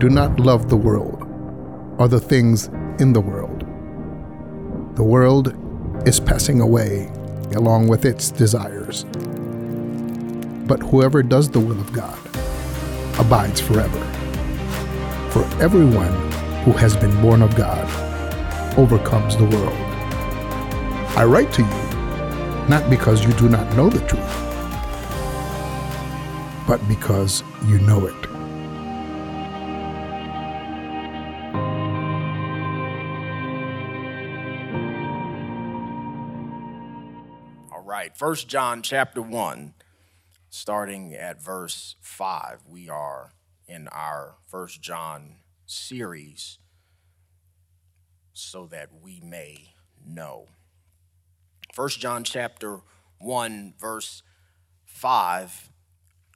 do not love the world or the things in the world. The world is passing away along with its desires. But whoever does the will of God abides forever. For everyone who has been born of God overcomes the world. I write to you not because you do not know the truth, but because you know it. First John chapter 1, starting at verse 5. We are in our First John series so that we may know. First John chapter 1 verse 5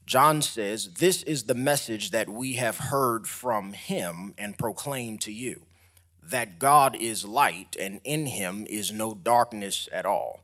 John says, "This is the message that we have heard from him and proclaim to you, that God is light and in him is no darkness at all."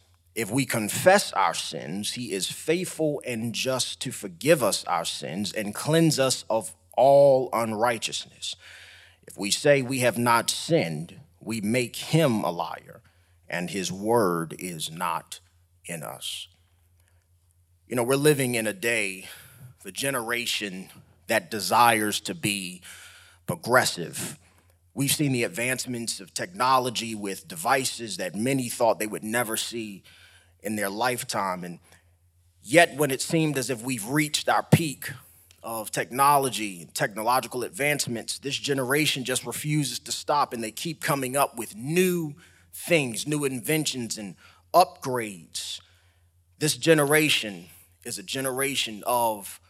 If we confess our sins, he is faithful and just to forgive us our sins and cleanse us of all unrighteousness. If we say we have not sinned, we make him a liar, and his word is not in us. You know, we're living in a day, the generation that desires to be progressive. We've seen the advancements of technology with devices that many thought they would never see in their lifetime. And yet, when it seemed as if we've reached our peak of technology and technological advancements, this generation just refuses to stop and they keep coming up with new things, new inventions, and upgrades. This generation is a generation of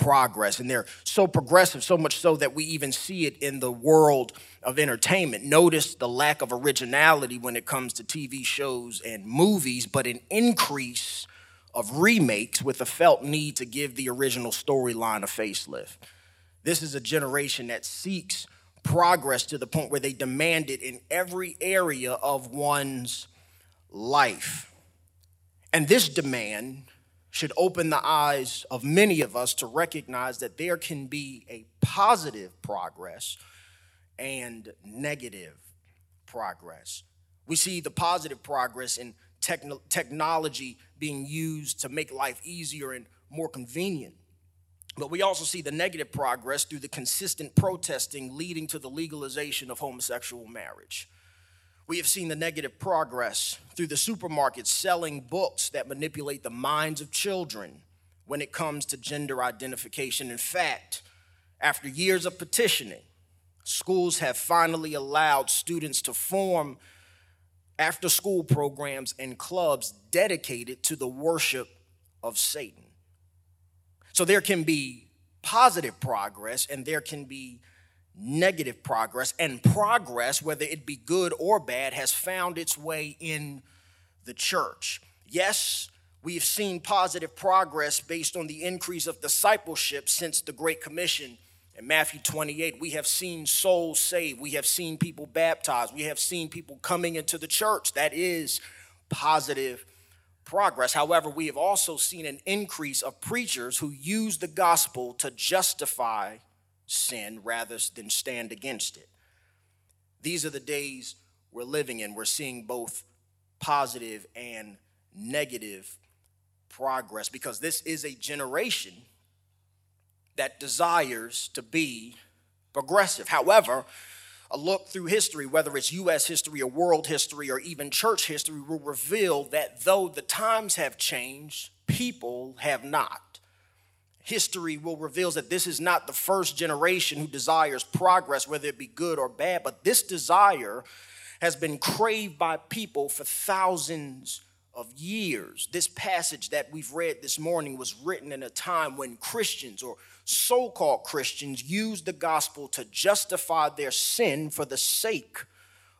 progress, and they're so progressive, so much so that we even see it in the world of entertainment. Notice the lack of originality when it comes to TV shows and movies, but an increase of remakes with a felt need to give the original storyline a facelift. This is a generation that seeks progress to the point where they demand it in every area of one's life. And this demand should open the eyes of many of us to recognize that there can be a positive progress and negative progress. We see the positive progress in techno- technology being used to make life easier and more convenient. But we also see the negative progress through the consistent protesting leading to the legalization of homosexual marriage. We have seen the negative progress through the supermarkets selling books that manipulate the minds of children when it comes to gender identification. In fact, after years of petitioning, schools have finally allowed students to form after school programs and clubs dedicated to the worship of Satan. So there can be positive progress and there can be negative progress, and progress, whether it be good or bad, has found its way in the church. Yes, we've seen positive progress based on the increase of discipleship since the Great Commission in Matthew 28. We have seen souls saved, we have seen people baptized, we have seen people coming into the church. That is positive progress. However, we have also seen an increase of preachers who use the gospel to justify sin rather than stand against it. These are the days we're living in. We're seeing both positive and negative progress because this is a generation that desires to be progressive. However, a look through history, whether it's US history or world history or even church history, will reveal that though the times have changed, people have not history will reveal that this is not the first generation who desires progress, whether it be good or bad, but this desire has been craved by people for thousands of years. This passage that we've read this morning was written in a time when Christians or so called Christians used the gospel to justify their sin for the sake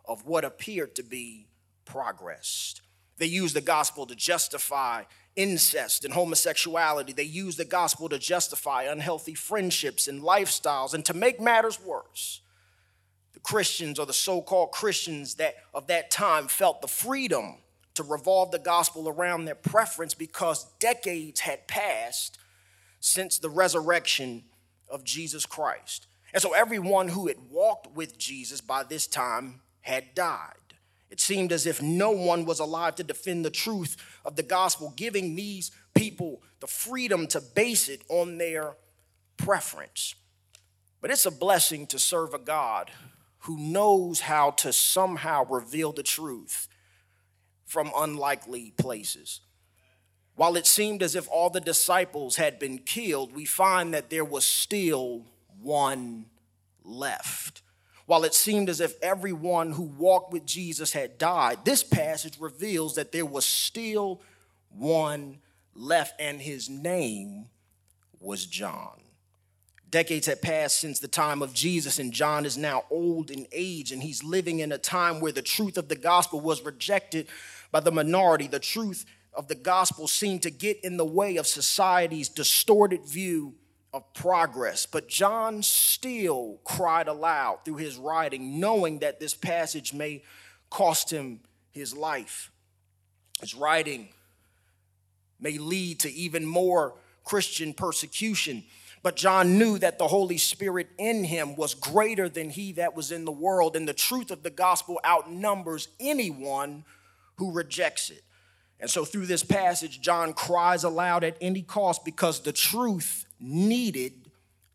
of what appeared to be progress. They used the gospel to justify incest and homosexuality. They used the gospel to justify unhealthy friendships and lifestyles. And to make matters worse, the Christians or the so called Christians that, of that time felt the freedom to revolve the gospel around their preference because decades had passed since the resurrection of Jesus Christ. And so everyone who had walked with Jesus by this time had died. It seemed as if no one was alive to defend the truth of the gospel, giving these people the freedom to base it on their preference. But it's a blessing to serve a God who knows how to somehow reveal the truth from unlikely places. While it seemed as if all the disciples had been killed, we find that there was still one left. While it seemed as if everyone who walked with Jesus had died, this passage reveals that there was still one left, and his name was John. Decades had passed since the time of Jesus, and John is now old in age, and he's living in a time where the truth of the gospel was rejected by the minority. The truth of the gospel seemed to get in the way of society's distorted view of progress. But John still cried aloud through his writing, knowing that this passage may cost him his life. His writing may lead to even more Christian persecution. But John knew that the Holy Spirit in him was greater than he that was in the world, and the truth of the gospel outnumbers anyone who rejects it. And so, through this passage, John cries aloud at any cost because the truth needed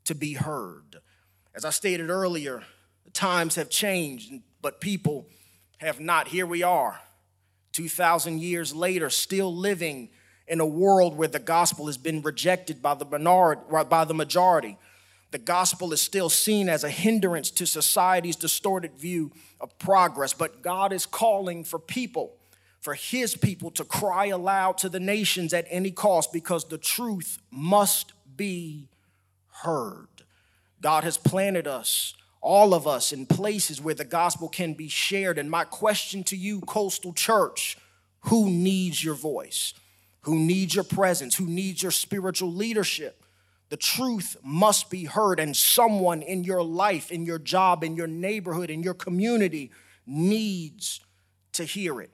to be heard. As I stated earlier, times have changed, but people have not. Here we are, 2,000 years later, still living in a world where the gospel has been rejected by the minority, by the majority. The gospel is still seen as a hindrance to society's distorted view of progress, but God is calling for people, for his people to cry aloud to the nations at any cost because the truth must be heard. God has planted us, all of us, in places where the gospel can be shared. And my question to you, Coastal Church, who needs your voice? who needs your presence, who needs your spiritual leadership. The truth must be heard, and someone in your life, in your job, in your neighborhood, in your community needs to hear it.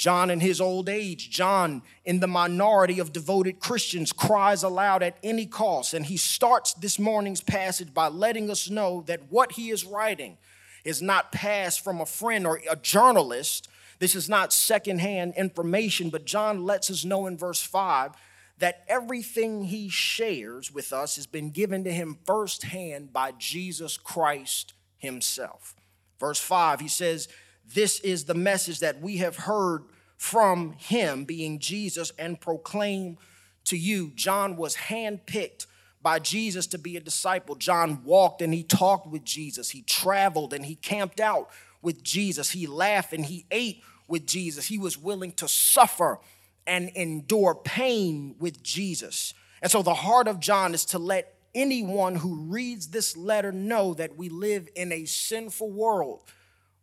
John, in his old age, John, in the minority of devoted Christians, cries aloud at any cost. And he starts this morning's passage by letting us know that what he is writing is not passed from a friend or a journalist, this is not secondhand information, but John lets us know in verse 5 that everything he shares with us has been given to him firsthand by Jesus Christ himself. Verse 5, he says, This is the message that we have heard from him, being Jesus, and proclaim to you. John was handpicked by Jesus to be a disciple. John walked and he talked with Jesus. He traveled and he camped out with Jesus. He laughed and he ate with Jesus. He was willing to suffer and endure pain with Jesus. And so the heart of John is to let anyone who reads this letter know that we live in a sinful world.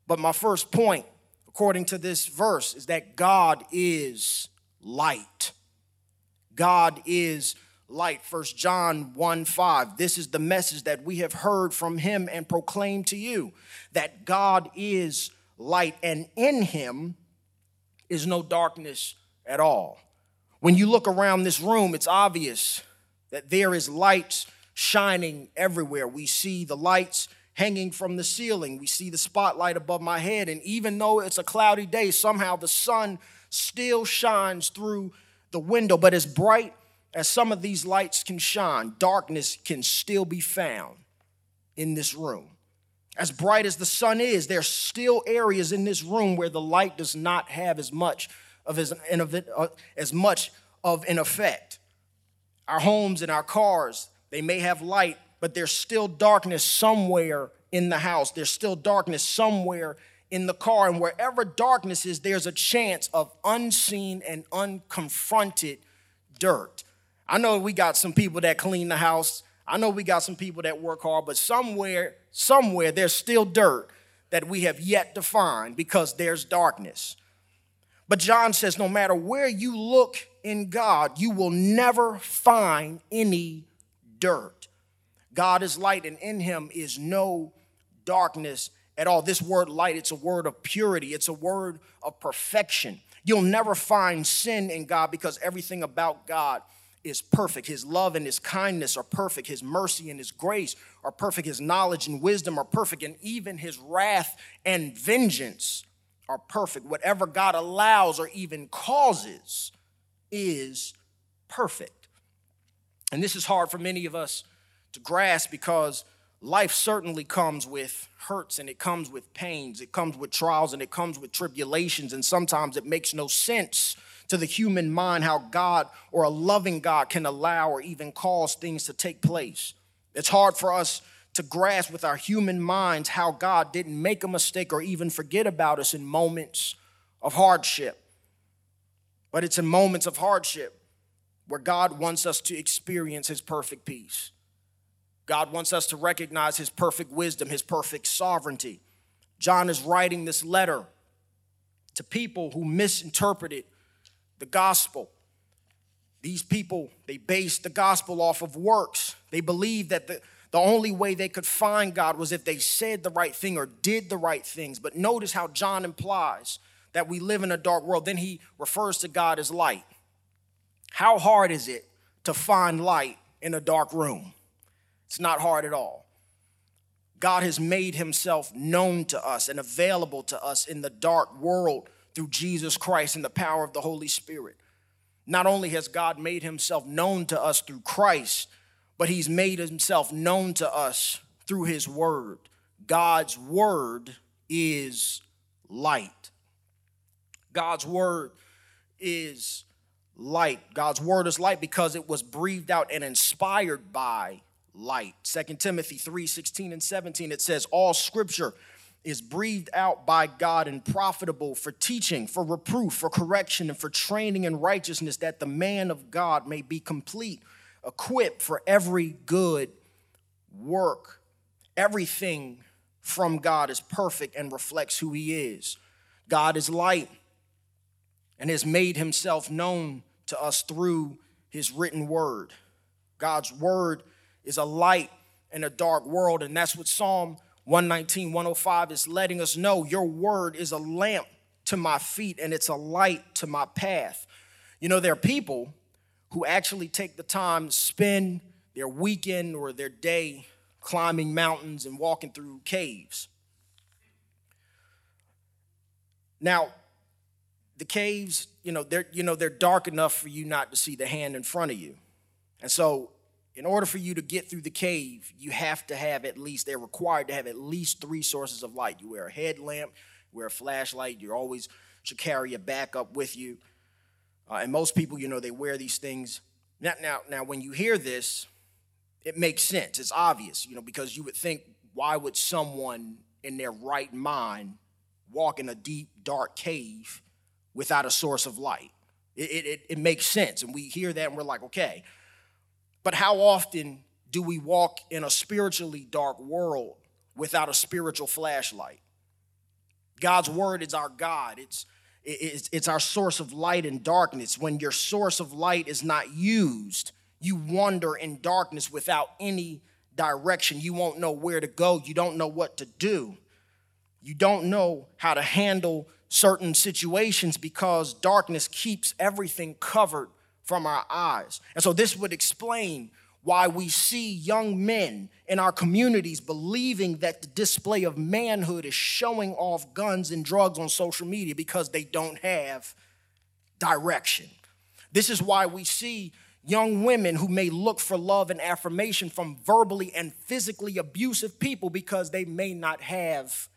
But my first point, according to this verse, is that God is light. God is light. First John 1 5. This is the message that we have heard from him and proclaimed to you that God is light, and in him is no darkness at all. When you look around this room, it's obvious that there is light shining everywhere. We see the lights hanging from the ceiling. We see the spotlight above my head. And even though it's a cloudy day, somehow the sun still shines through the window. But as bright as some of these lights can shine, darkness can still be found in this room. As bright as the sun is, there are still areas in this room where the light does not have as much of as, uh, as much of an effect. Our homes and our cars, they may have light, but there's still darkness somewhere in the house. There's still darkness somewhere in the car. And wherever darkness is, there's a chance of unseen and unconfronted dirt. I know we got some people that clean the house I know we got some people that work hard, but somewhere, somewhere there's still dirt that we have yet to find because there's darkness. But John says no matter where you look in God, you will never find any dirt. God is light, and in him is no darkness at all. This word light, it's a word of purity, it's a word of perfection. You'll never find sin in God because everything about God is perfect. His love and his kindness are perfect. His mercy and his grace are perfect. His knowledge and wisdom are perfect. And even his wrath and vengeance are perfect. Whatever God allows or even causes is perfect. And this is hard for many of us to grasp because life certainly comes with hurts and it comes with pains, it comes with trials and it comes with tribulations, and sometimes it makes no sense to the human mind how God or a loving God can allow or even cause things to take place. It's hard for us to grasp with our human minds how God didn't make a mistake or even forget about us in moments of hardship. But it's in moments of hardship where God wants us to experience His perfect peace. God wants us to recognize his perfect wisdom, his perfect sovereignty. John is writing this letter to people who misinterpreted the gospel. These people, they based the gospel off of works. They believed that the, the only way they could find God was if they said the right thing or did the right things. But notice how John implies that we live in a dark world. Then he refers to God as light. How hard is it to find light in a dark room? It's not hard at all. God has made himself known to us and available to us in the dark world through Jesus Christ and the power of the Holy Spirit. Not only has God made himself known to us through Christ, but he's made himself known to us through his word. God's word is light. God's word is light. God's word is light because it was breathed out and inspired by light. 2 Timothy 3 16 and 17, it says, All scripture is breathed out by God and profitable for teaching, for reproof, for correction, and for training in righteousness, that the man of God may be complete, equipped for every good work. Everything from God is perfect and reflects who He is. God is light and has made Himself known to us through His written word. God's word is a light in a dark world. And that's what Psalm 119, 105 is letting us know. Your word is a lamp to my feet and it's a light to my path. You know, there are people who actually take the time to spend their weekend or their day climbing mountains and walking through caves. Now, the caves, you know, they're you know they're dark enough for you not to see the hand in front of you. And so in order for you to get through the cave, you have to have at least, they're required to have at least three sources of light. You wear a headlamp, you wear a flashlight, you always should carry a backup with you. Uh, and most people, you know, they wear these things. Now, now, now, when you hear this, it makes sense. It's obvious, you know, because you would think, why would someone in their right mind walk in a deep, dark cave without a source of light? It, it, it makes sense. And we hear that and we're like, okay, but how often do we walk in a spiritually dark world without a spiritual flashlight? God's word is our God. It's, it's, it's our source of light in darkness. When your source of light is not used, you wander in darkness without any direction. You won't know where to go. You don't know what to do. You don't know how to handle certain situations because darkness keeps everything covered from our eyes. And so this would explain why we see young men in our communities believing that the display of manhood is showing off guns and drugs on social media because they don't have direction. This is why we see young women who may look for love and affirmation from verbally and physically abusive people because they may not have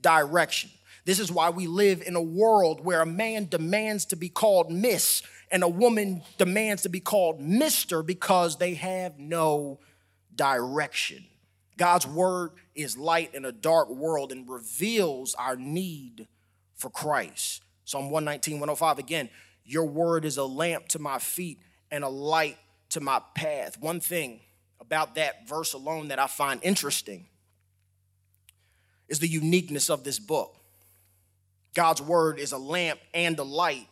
direction. This is why we live in a world where a man demands to be called Miss and a woman demands to be called Mr. because they have no direction. God's word is light in a dark world and reveals our need for Christ. Psalm 119, 105 again, your word is a lamp to my feet and a light to my path. One thing about that verse alone that I find interesting is the uniqueness of this book. God's word is a lamp and a light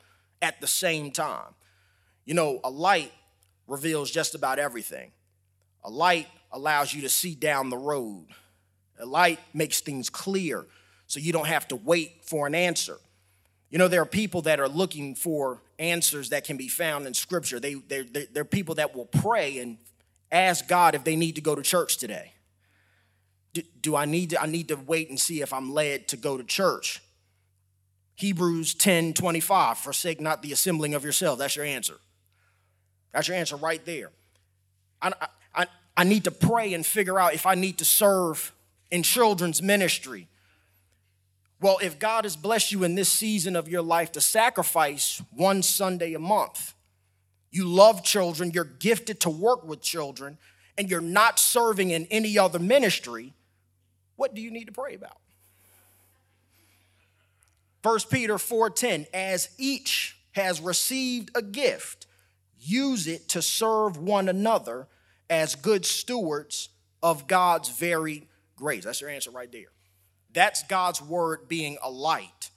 at the same time. You know, a light reveals just about everything. A light allows you to see down the road. A light makes things clear so you don't have to wait for an answer. You know, there are people that are looking for answers that can be found in Scripture. They, they're, they're people that will pray and ask God if they need to go to church today. Do, do I need to? I need to wait and see if I'm led to go to church. Hebrews 10 25, forsake not the assembling of yourself. That's your answer. That's your answer right there. I, I, I need to pray and figure out if I need to serve in children's ministry. Well, if God has blessed you in this season of your life to sacrifice one Sunday a month, you love children, you're gifted to work with children, and you're not serving in any other ministry, what do you need to pray about? 1 Peter 4:10 as each has received a gift use it to serve one another as good stewards of God's very grace. That's your answer right there. That's God's word being a light.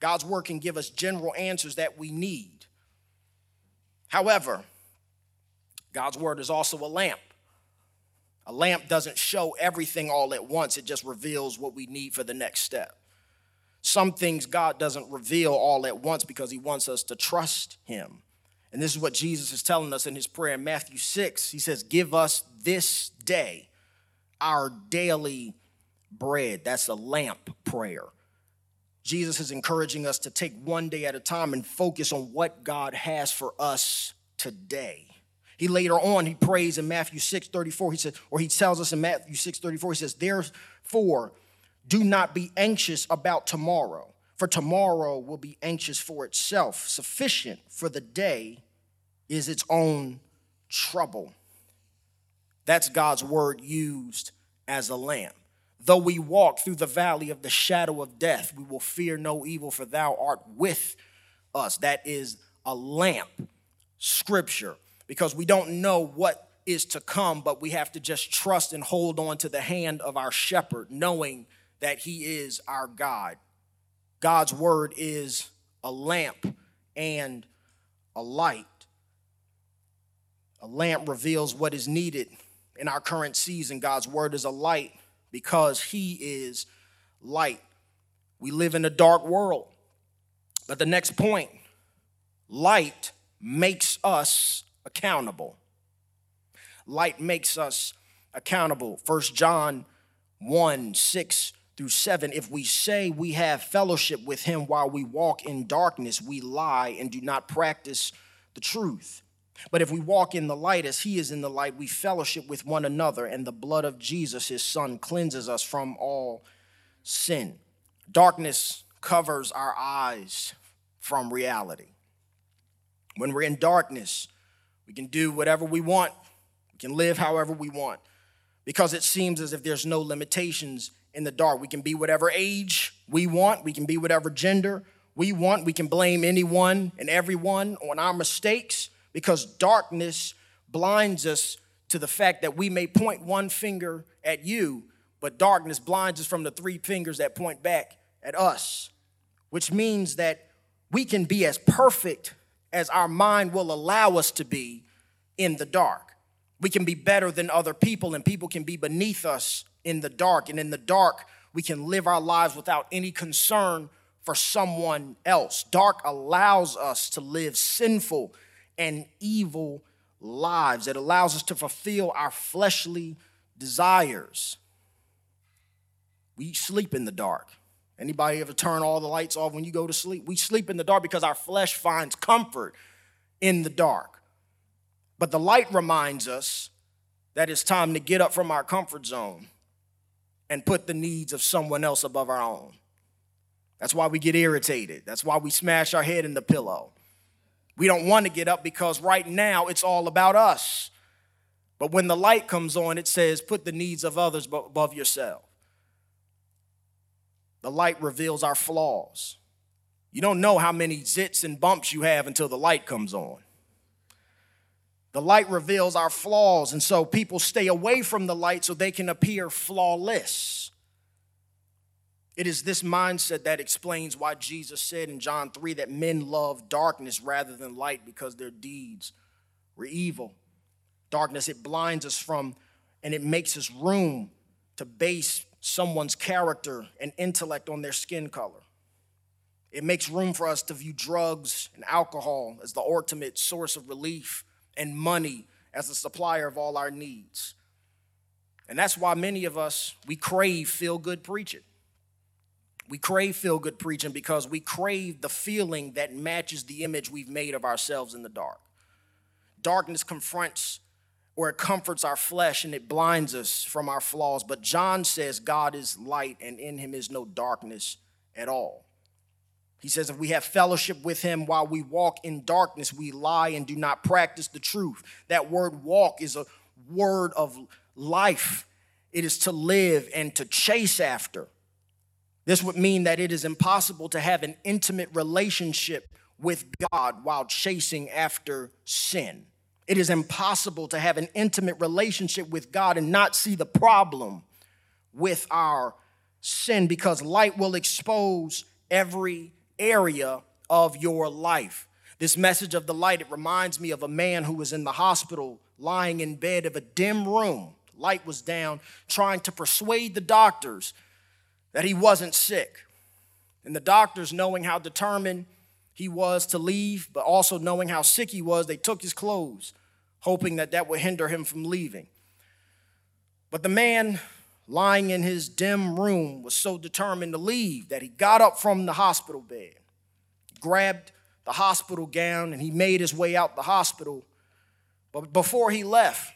God's word can give us general answers that we need. However, God's word is also a lamp. A lamp doesn't show everything all at once, it just reveals what we need for the next step. Some things God doesn't reveal all at once because he wants us to trust him. And this is what Jesus is telling us in his prayer in Matthew 6. He says, Give us this day our daily bread. That's a lamp prayer. Jesus is encouraging us to take one day at a time and focus on what God has for us today. He later on, he prays in Matthew 6 34. He says, or he tells us in Matthew 6 34, he says, Therefore, do not be anxious about tomorrow for tomorrow will be anxious for itself. Sufficient for the day is its own trouble. That's God's word used as a lamp. Though we walk through the valley of the shadow of death, we will fear no evil, for thou art with us. That is a lamp, scripture, because we don't know what is to come, but we have to just trust and hold on to the hand of our shepherd, knowing that he is our God. God's word is a lamp and a light. A lamp reveals what is needed in our current season. God's word is a light because He is light. We live in a dark world. But the next point light makes us accountable. Light makes us accountable. First John 1 6 through 7 if we say we have fellowship with him while we walk in darkness we lie and do not practice the truth. But if we walk in the light as he is in the light we fellowship with one another and the blood of Jesus his son cleanses us from all sin. Darkness covers our eyes from reality. When we're in darkness we can do whatever we want. We can live however we want. Because it seems as if there's no limitations in the dark. We can be whatever age we want, we can be whatever gender we want, we can blame anyone and everyone on our mistakes because darkness blinds us to the fact that we may point one finger at you, but darkness blinds us from the three fingers that point back at us, which means that we can be as perfect as our mind will allow us to be in the dark. We can be better than other people, and people can be beneath us in the dark. And in the dark, we can live our lives without any concern for someone else. Dark allows us to live sinful and evil lives. It allows us to fulfill our fleshly desires. We sleep in the dark. Anybody ever turn all the lights off when you go to sleep? We sleep in the dark because our flesh finds comfort in the dark. But the light reminds us that it's time to get up from our comfort zone and put the needs of someone else above our own. That's why we get irritated. That's why we smash our head in the pillow. We don't want to get up because right now it's all about us. But when the light comes on, it says, put the needs of others above yourself. The light reveals our flaws. You don't know how many zits and bumps you have until the light comes on. The light reveals our flaws, and so people stay away from the light so they can appear flawless. It is this mindset that explains why Jesus said in John 3 that men love darkness rather than light because their deeds were evil. Darkness, it blinds us from and it makes us room to base someone's character and intellect on their skin color. It makes room for us to view drugs and alcohol as the ultimate source of relief and money as the supplier of all our needs. And that's why many of us, we crave feel good preaching. We crave feel good preaching because we crave the feeling that matches the image we've made of ourselves in the dark. Darkness confronts or it comforts our flesh and it blinds us from our flaws. But John says God is light and in him is no darkness at all. He says, if we have fellowship with him while we walk in darkness, we lie and do not practice the truth. That word walk is a word of life, it is to live and to chase after. This would mean that it is impossible to have an intimate relationship with God while chasing after sin. It is impossible to have an intimate relationship with God and not see the problem with our sin because light will expose every area of your life. This message of the light, it reminds me of a man who was in the hospital lying in bed of a dim room. Light was down, trying to persuade the doctors that he wasn't sick. And the doctors, knowing how determined he was to leave, but also knowing how sick he was, they took his clothes, hoping that that would hinder him from leaving. But the man lying in his dim room was so determined to leave that he got up from the hospital bed, grabbed the hospital gown, and he made his way out the hospital. But before he left,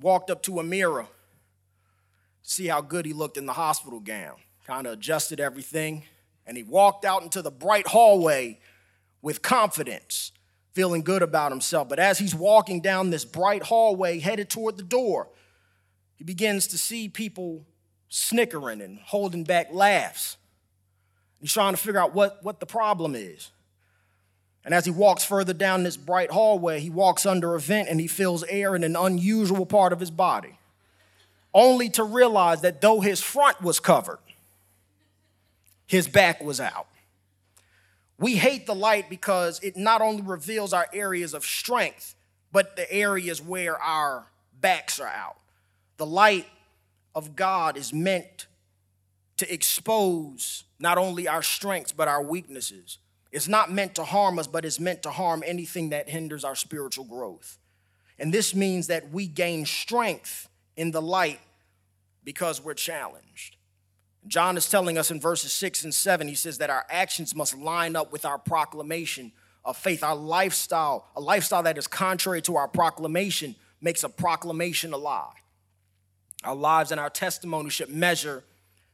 walked up to a mirror, see how good he looked in the hospital gown, kind of adjusted everything, and he walked out into the bright hallway with confidence, feeling good about himself. But as he's walking down this bright hallway headed toward the door, he begins to see people snickering and holding back laughs. He's trying to figure out what, what the problem is. And as he walks further down this bright hallway, he walks under a vent and he feels air in an unusual part of his body, only to realize that though his front was covered, his back was out. We hate the light because it not only reveals our areas of strength, but the areas where our backs are out. The light of God is meant to expose not only our strengths, but our weaknesses. It's not meant to harm us, but it's meant to harm anything that hinders our spiritual growth. And this means that we gain strength in the light because we're challenged. John is telling us in verses 6 and 7, he says that our actions must line up with our proclamation of faith. Our lifestyle, a lifestyle that is contrary to our proclamation, makes a proclamation a lie. Our lives and our testimony should measure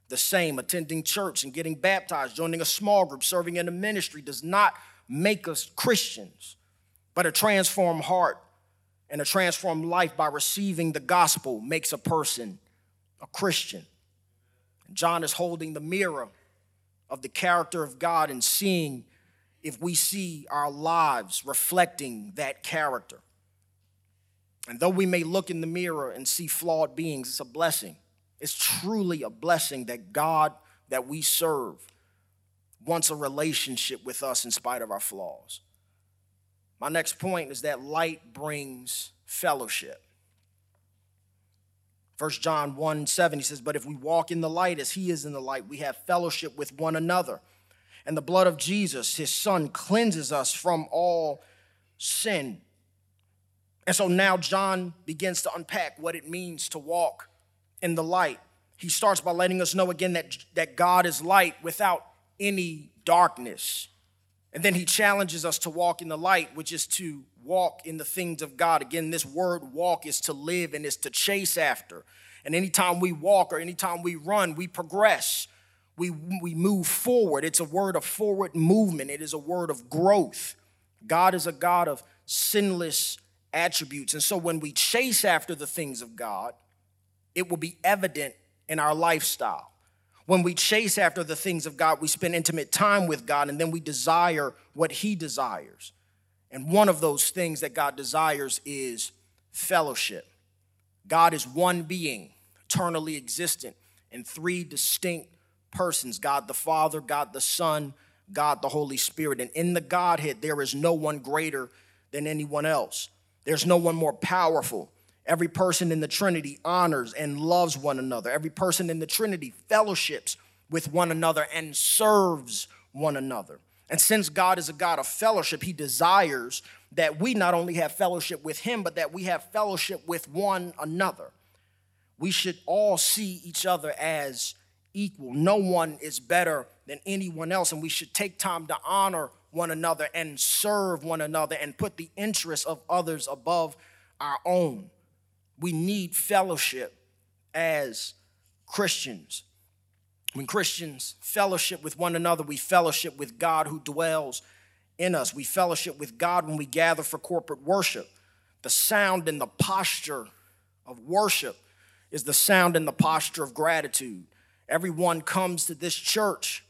the same. Attending church and getting baptized, joining a small group, serving in a ministry does not make us Christians, but a transformed heart and a transformed life by receiving the gospel makes a person a Christian. John is holding the mirror of the character of God and seeing if we see our lives reflecting that character. And though we may look in the mirror and see flawed beings, it's a blessing. It's truly a blessing that God that we serve wants a relationship with us in spite of our flaws. My next point is that light brings fellowship. 1 John 1 7, he says, But if we walk in the light as he is in the light, we have fellowship with one another. And the blood of Jesus, his son, cleanses us from all sin. And so now John begins to unpack what it means to walk in the light. He starts by letting us know again that, that God is light without any darkness. And then he challenges us to walk in the light, which is to walk in the things of God. Again, this word walk is to live and is to chase after. And anytime we walk or anytime we run, we progress. We, we move forward. It's a word of forward movement, it is a word of growth. God is a God of sinless attributes. And so when we chase after the things of God, it will be evident in our lifestyle. When we chase after the things of God, we spend intimate time with God and then we desire what He desires. And one of those things that God desires is fellowship. God is one being, eternally existent, in three distinct persons God the Father, God the Son, God the Holy Spirit. And in the Godhead, there is no one greater than anyone else, there's no one more powerful. Every person in the Trinity honors and loves one another. Every person in the Trinity fellowships with one another and serves one another. And since God is a God of fellowship, He desires that we not only have fellowship with Him, but that we have fellowship with one another. We should all see each other as equal. No one is better than anyone else, and we should take time to honor one another and serve one another and put the interests of others above our own. We need fellowship as Christians. When Christians fellowship with one another, we fellowship with God who dwells in us. We fellowship with God when we gather for corporate worship. The sound and the posture of worship is the sound and the posture of gratitude. Everyone comes to this church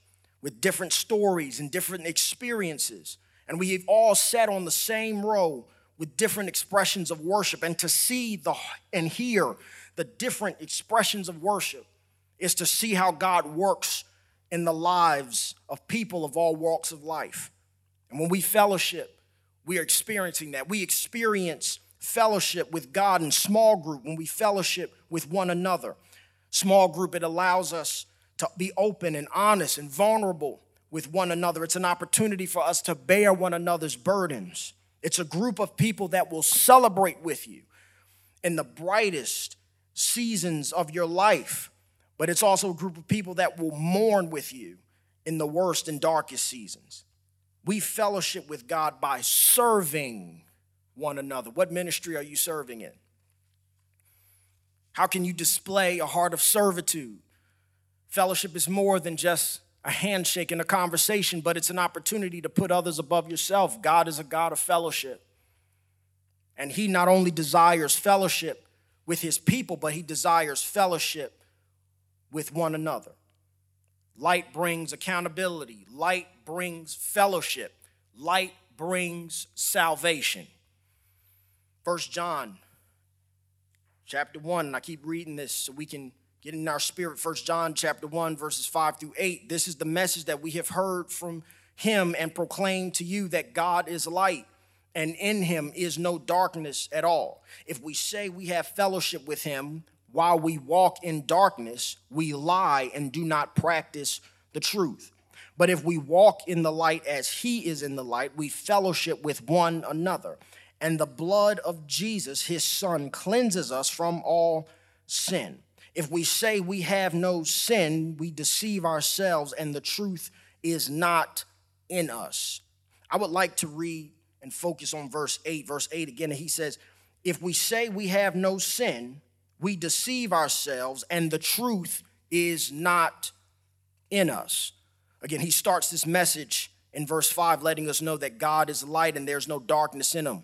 with different stories and different experiences, and we have all sat on the same row with different expressions of worship. And to see the and hear the different expressions of worship is to see how God works in the lives of people of all walks of life. And when we fellowship, we are experiencing that. We experience fellowship with God in small group when we fellowship with one another. Small group, it allows us to be open and honest and vulnerable with one another. It's an opportunity for us to bear one another's burdens. It's a group of people that will celebrate with you in the brightest seasons of your life, but it's also a group of people that will mourn with you in the worst and darkest seasons. We fellowship with God by serving one another. What ministry are you serving in? How can you display a heart of servitude? Fellowship is more than just a handshake and a conversation, but it's an opportunity to put others above yourself. God is a God of fellowship. And He not only desires fellowship with His people, but He desires fellowship with one another. Light brings accountability, light brings fellowship, light brings salvation. First John chapter 1, and I keep reading this so we can get in our spirit. First John chapter 1, verses 5 through 8. This is the message that we have heard from him and proclaimed to you that God is light and in him is no darkness at all. If we say we have fellowship with him while we walk in darkness, we lie and do not practice the truth. But if we walk in the light as he is in the light, we fellowship with one another and the blood of Jesus, his son, cleanses us from all sin. If we say we have no sin, we deceive ourselves and the truth is not in us. I would like to read and focus on verse 8. Verse 8 again, he says, If we say we have no sin, we deceive ourselves and the truth is not in us. Again, he starts this message in verse 5, letting us know that God is light and there's no darkness in him.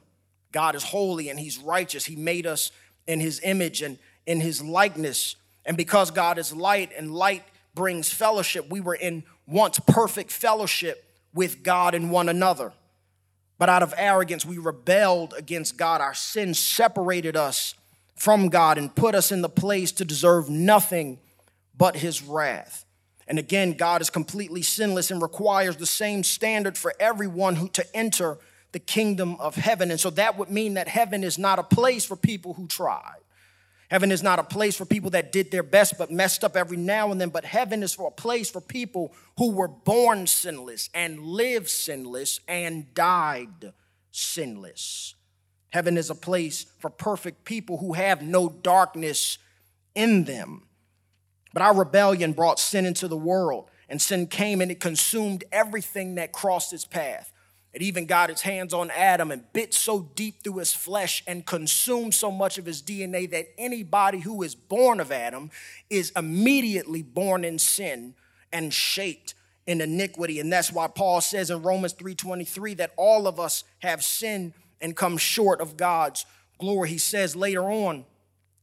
God is holy and he's righteous. He made us in his image and in his likeness. And because God is light and light brings fellowship, we were in once perfect fellowship with God and one another. But out of arrogance, we rebelled against God. Our sin separated us from God and put us in the place to deserve nothing but his wrath. And again, God is completely sinless and requires the same standard for everyone who to enter the kingdom of heaven. And so that would mean that heaven is not a place for people who tried. Heaven is not a place for people that did their best but messed up every now and then, but heaven is for a place for people who were born sinless and lived sinless and died sinless. Heaven is a place for perfect people who have no darkness in them. But our rebellion brought sin into the world, and sin came and it consumed everything that crossed its path. It even got its hands on Adam and bit so deep through his flesh and consumed so much of his DNA that anybody who is born of Adam is immediately born in sin and shaped in iniquity. And that's why Paul says in Romans 3:23 that all of us have sinned and come short of God's glory. He says later on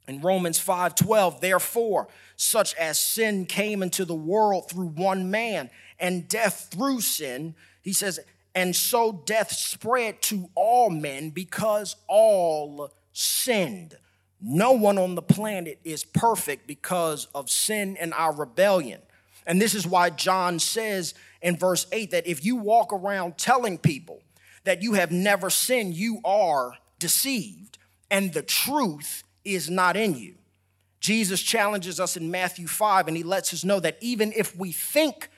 in Romans 5:12, therefore, such as sin came into the world through one man, and death through sin, he says, and so death spread to all men because all sinned. No one on the planet is perfect because of sin and our rebellion. And this is why John says in verse 8 that if you walk around telling people that you have never sinned, you are deceived, and the truth is not in you. Jesus challenges us in Matthew 5, and he lets us know that even if we think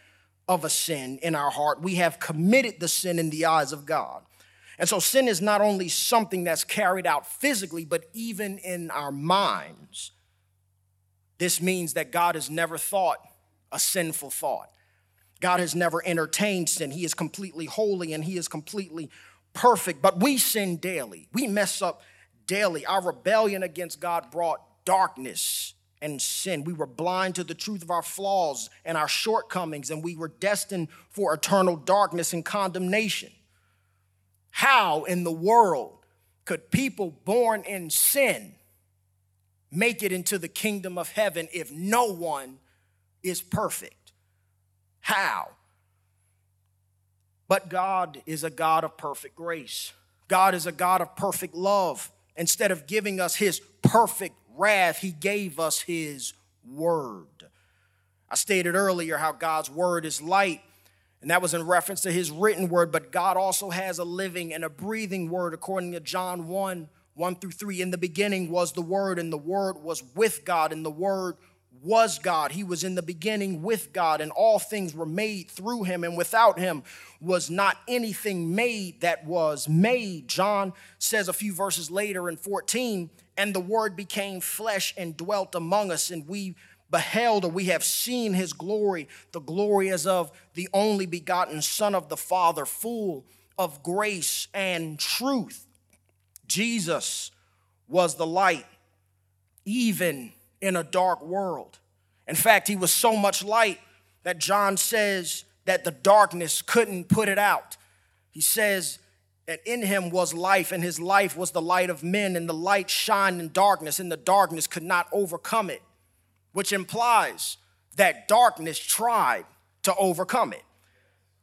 of a sin in our heart, we have committed the sin in the eyes of God. And so sin is not only something that's carried out physically, but even in our minds. This means that God has never thought a sinful thought. God has never entertained sin. He is completely holy and He is completely perfect. But we sin daily, we mess up daily. Our rebellion against God brought darkness and sin. We were blind to the truth of our flaws and our shortcomings, and we were destined for eternal darkness and condemnation. How in the world could people born in sin make it into the kingdom of heaven if no one is perfect? How? But God is a God of perfect grace. God is a God of perfect love. Instead of giving us his perfect wrath, he gave us his word. I stated earlier how God's word is light, and that was in reference to his written word, but God also has a living and a breathing word, according to John 1 1 through 3. In the beginning was the word, and the word was with God, and the word was God. He was in the beginning with God, and all things were made through him, and without him was not anything made that was made. John says a few verses later in 14, and the word became flesh and dwelt among us, and we beheld or we have seen his glory, the glory as of the only begotten Son of the Father, full of grace and truth. Jesus was the light, even in a dark world. In fact, he was so much light that John says that the darkness couldn't put it out. He says that in him was life, and his life was the light of men, and the light shined in darkness, and the darkness could not overcome it, which implies that darkness tried to overcome it.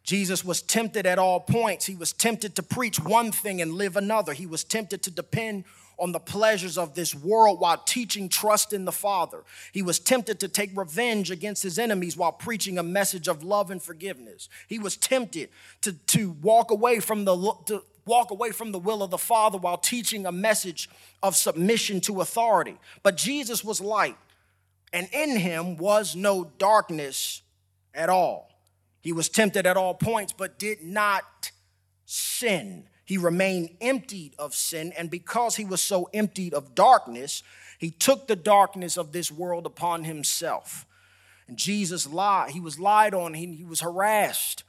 Jesus was tempted at all points. He was tempted to preach one thing and live another. He was tempted to depend on the pleasures of this world while teaching trust in the Father. He was tempted to take revenge against his enemies while preaching a message of love and forgiveness. He was tempted to, to walk away from the to walk away from the will of the Father while teaching a message of submission to authority. But Jesus was light, and in him was no darkness at all. He was tempted at all points, but did not sin. He remained emptied of sin, and because he was so emptied of darkness, he took the darkness of this world upon himself. And Jesus lied. He was lied on. He, he was harassed.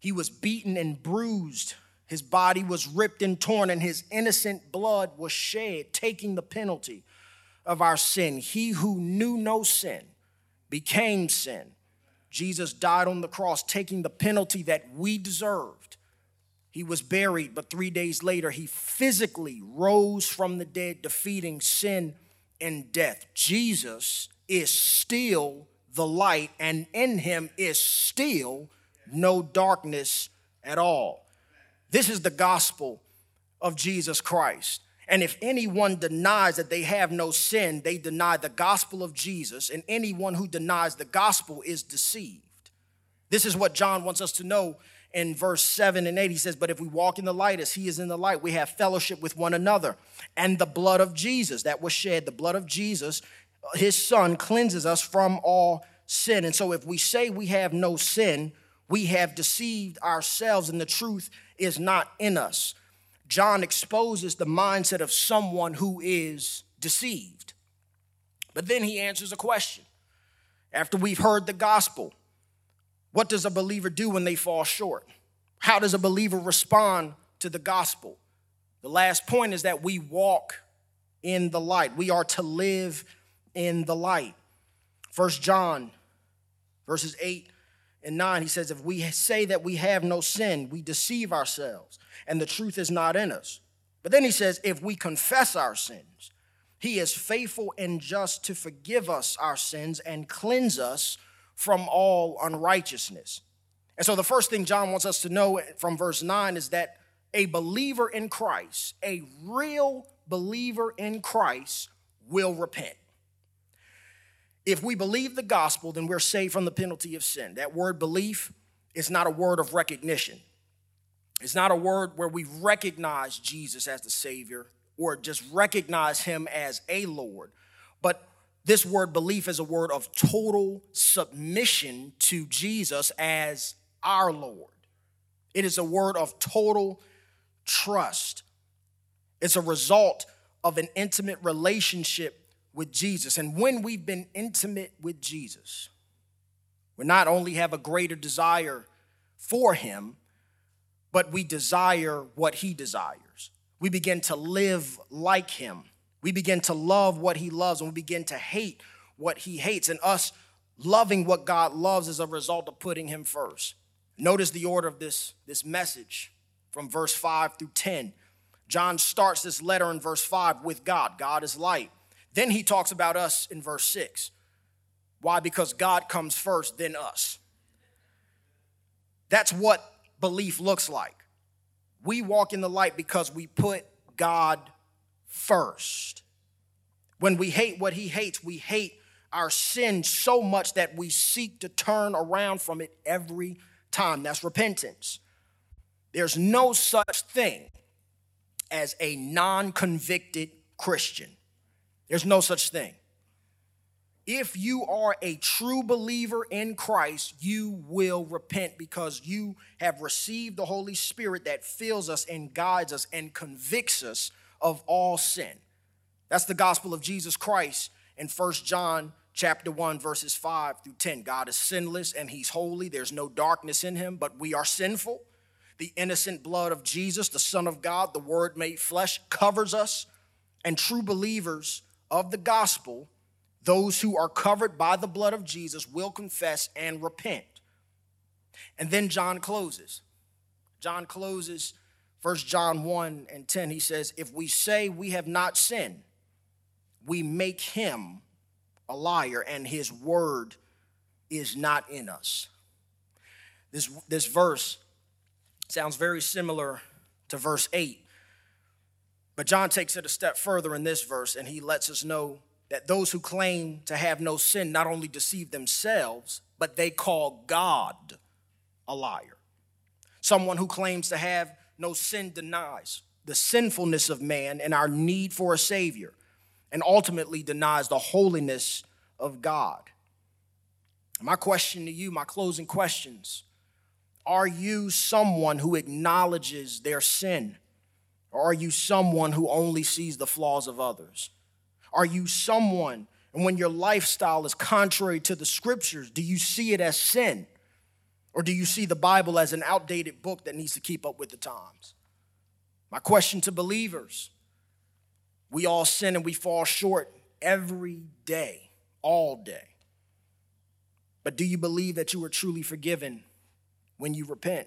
He was beaten and bruised. His body was ripped and torn, and his innocent blood was shed, taking the penalty of our sin. He who knew no sin became sin. Jesus died on the cross, taking the penalty that we deserved he was buried, but three days later, he physically rose from the dead, defeating sin and death. Jesus is still the light, and in him is still no darkness at all. This is the gospel of Jesus Christ. And if anyone denies that they have no sin, they deny the gospel of Jesus, and anyone who denies the gospel is deceived. This is what John wants us to know in verse 7 and 8, he says, But if we walk in the light as he is in the light, we have fellowship with one another. And the blood of Jesus that was shed, the blood of Jesus, his son, cleanses us from all sin. And so if we say we have no sin, we have deceived ourselves and the truth is not in us. John exposes the mindset of someone who is deceived. But then he answers a question. After we've heard the gospel, what does a believer do when they fall short? How does a believer respond to the gospel? The last point is that we walk in the light. We are to live in the light. First John verses 8 and 9 he says if we say that we have no sin, we deceive ourselves and the truth is not in us. But then he says if we confess our sins, he is faithful and just to forgive us our sins and cleanse us from all unrighteousness. And so, the first thing John wants us to know from verse 9 is that a believer in Christ, a real believer in Christ, will repent. If we believe the gospel, then we're saved from the penalty of sin. That word belief is not a word of recognition. It's not a word where we recognize Jesus as the Savior or just recognize Him as a Lord, but this word belief is a word of total submission to Jesus as our Lord. It is a word of total trust. It's a result of an intimate relationship with Jesus. And when we've been intimate with Jesus, we not only have a greater desire for Him, but we desire what He desires. We begin to live like Him. We begin to love what He loves, and we begin to hate what He hates. And us loving what God loves is a result of putting Him first. Notice the order of this, this message from verse 5 through 10. John starts this letter in verse 5 with God. God is light. Then he talks about us in verse 6. Why? Because God comes first, then us. That's what belief looks like. We walk in the light because we put God first. When we hate what he hates, we hate our sin so much that we seek to turn around from it every time. That's repentance. There's no such thing as a non convicted Christian. There's no such thing. If you are a true believer in Christ, you will repent because you have received the Holy Spirit that fills us and guides us and convicts us of all sin. That's the gospel of Jesus Christ in 1 John chapter 1 verses 5 through 10. God is sinless and he's holy. There's no darkness in him, but we are sinful. The innocent blood of Jesus, the Son of God, the Word made flesh, covers us. And true believers of the gospel, those who are covered by the blood of Jesus, will confess and repent. And then John closes. John closes 1 John 1 and 10. He says, If we say we have not sinned, we make him a liar, and his word is not in us. This, this verse Sounds very similar to verse 8. But John takes it a step further in this verse, and he lets us know that those who claim to have no sin not only deceive themselves, but they call God a liar. Someone who claims to have no sin denies the sinfulness of man and our need for a Savior, and ultimately denies the holiness of God. My question to you, my closing questions are you someone who acknowledges their sin? Or are you someone who only sees the flaws of others? Are you someone, and when your lifestyle is contrary to the scriptures, do you see it as sin? Or do you see the Bible as an outdated book that needs to keep up with the times? My question to believers we all sin and we fall short every day, all day. But do you believe that you are truly forgiven when you repent?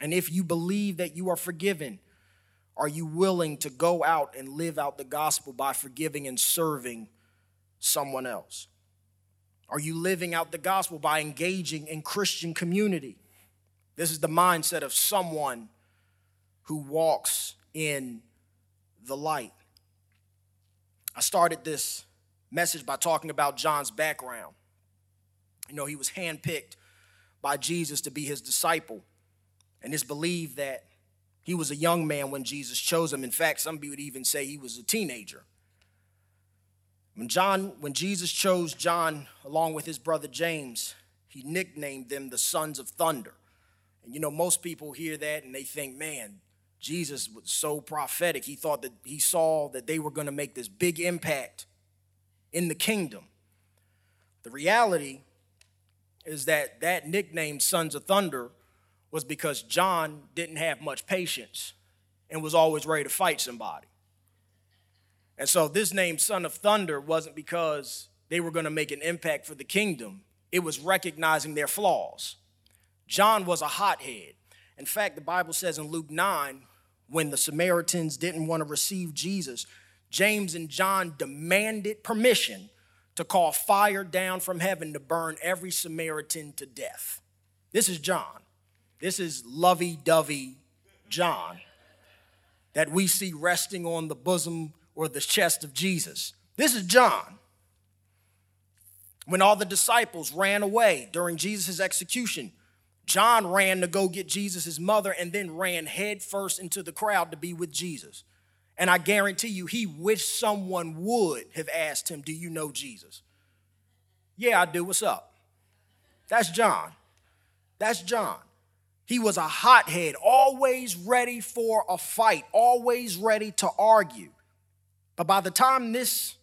And if you believe that you are forgiven, are you willing to go out and live out the gospel by forgiving and serving someone else? Are you living out the gospel by engaging in Christian community? This is the mindset of someone who walks in the light. I started this message by talking about John's background. You know, he was handpicked by Jesus to be his disciple. And it's believed that he was a young man when Jesus chose him. In fact, some people would even say he was a teenager. When John, when Jesus chose John along with his brother James, he nicknamed them the sons of thunder. And you know, most people hear that and they think, man, Jesus was so prophetic. He thought that he saw that they were going to make this big impact in the kingdom. The reality is that that nickname, Sons of Thunder, was because John didn't have much patience and was always ready to fight somebody. And so this name, Son of Thunder, wasn't because they were going to make an impact for the kingdom, it was recognizing their flaws. John was a hothead. In fact, the Bible says in Luke 9, when the Samaritans didn't want to receive Jesus, James and John demanded permission to call fire down from heaven to burn every Samaritan to death. This is John. This is lovey dovey John that we see resting on the bosom or the chest of Jesus. This is John. When all the disciples ran away during Jesus' execution, John ran to go get Jesus' mother and then ran headfirst into the crowd to be with Jesus. And I guarantee you, he wished someone would have asked him, Do you know Jesus? Yeah, I do. What's up? That's John. That's John. He was a hothead, always ready for a fight, always ready to argue. But by the time this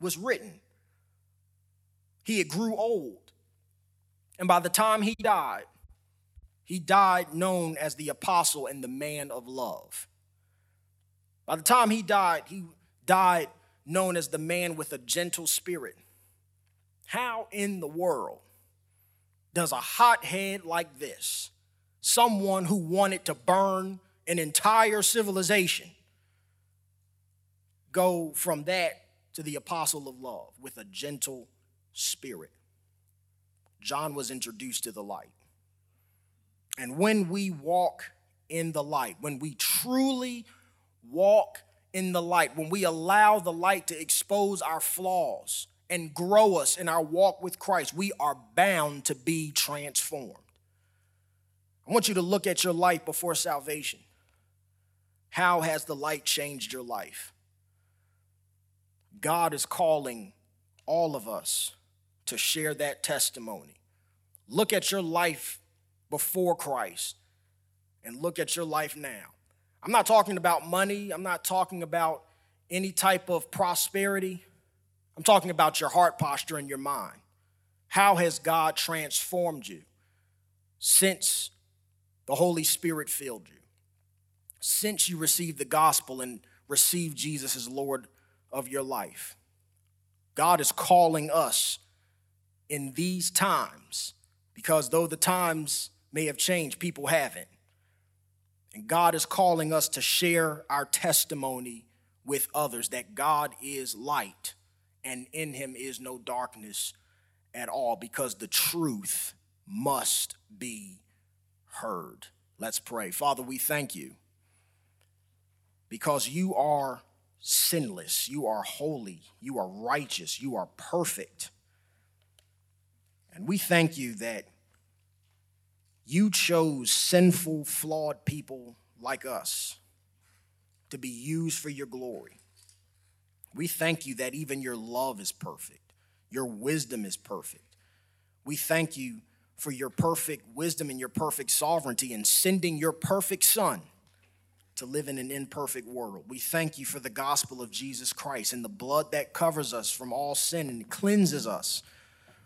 was written, he had grew old. And by the time he died, he died known as the apostle and the man of love. By the time he died, he died known as the man with a gentle spirit. How in the world does a hothead like this, someone who wanted to burn an entire civilization, go from that to the apostle of love with a gentle spirit? John was introduced to the light. And when we walk in the light, when we truly walk in the light, when we allow the light to expose our flaws and grow us in our walk with Christ, we are bound to be transformed. I want you to look at your life before salvation. How has the light changed your life? God is calling all of us to share that testimony. Look at your life before Christ and look at your life now. I'm not talking about money, I'm not talking about any type of prosperity. I'm talking about your heart posture and your mind. How has God transformed you since the Holy Spirit filled you? Since you received the gospel and received Jesus as Lord of your life? God is calling us in these times because though the times may have changed, people haven't. And God is calling us to share our testimony with others that God is light and in him is no darkness at all because the truth must be heard. Let's pray. Father, we thank you because you are sinless, you are holy, you are righteous, you are perfect. And we thank you that you chose sinful, flawed people like us to be used for your glory. We thank you that even your love is perfect, your wisdom is perfect. We thank you for your perfect wisdom and your perfect sovereignty in sending your perfect Son to live in an imperfect world. We thank you for the gospel of Jesus Christ and the blood that covers us from all sin and cleanses us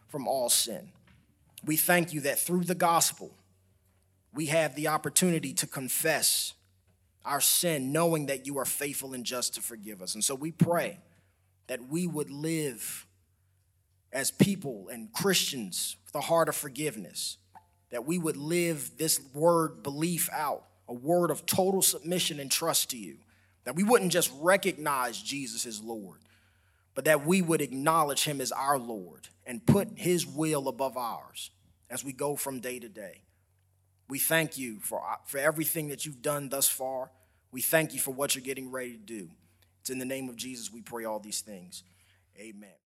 from all sin. We thank you that through the gospel, we have the opportunity to confess our sin, knowing that you are faithful and just to forgive us. And so we pray that we would live as people and Christians with a heart of forgiveness, that we would live this word belief out, a word of total submission and trust to you, that we wouldn't just recognize Jesus as Lord, but that we would acknowledge him as our Lord and put his will above ours as we go from day to day. We thank you for, for everything that you've done thus far. We thank you for what you're getting ready to do. It's in the name of Jesus we pray all these things. Amen.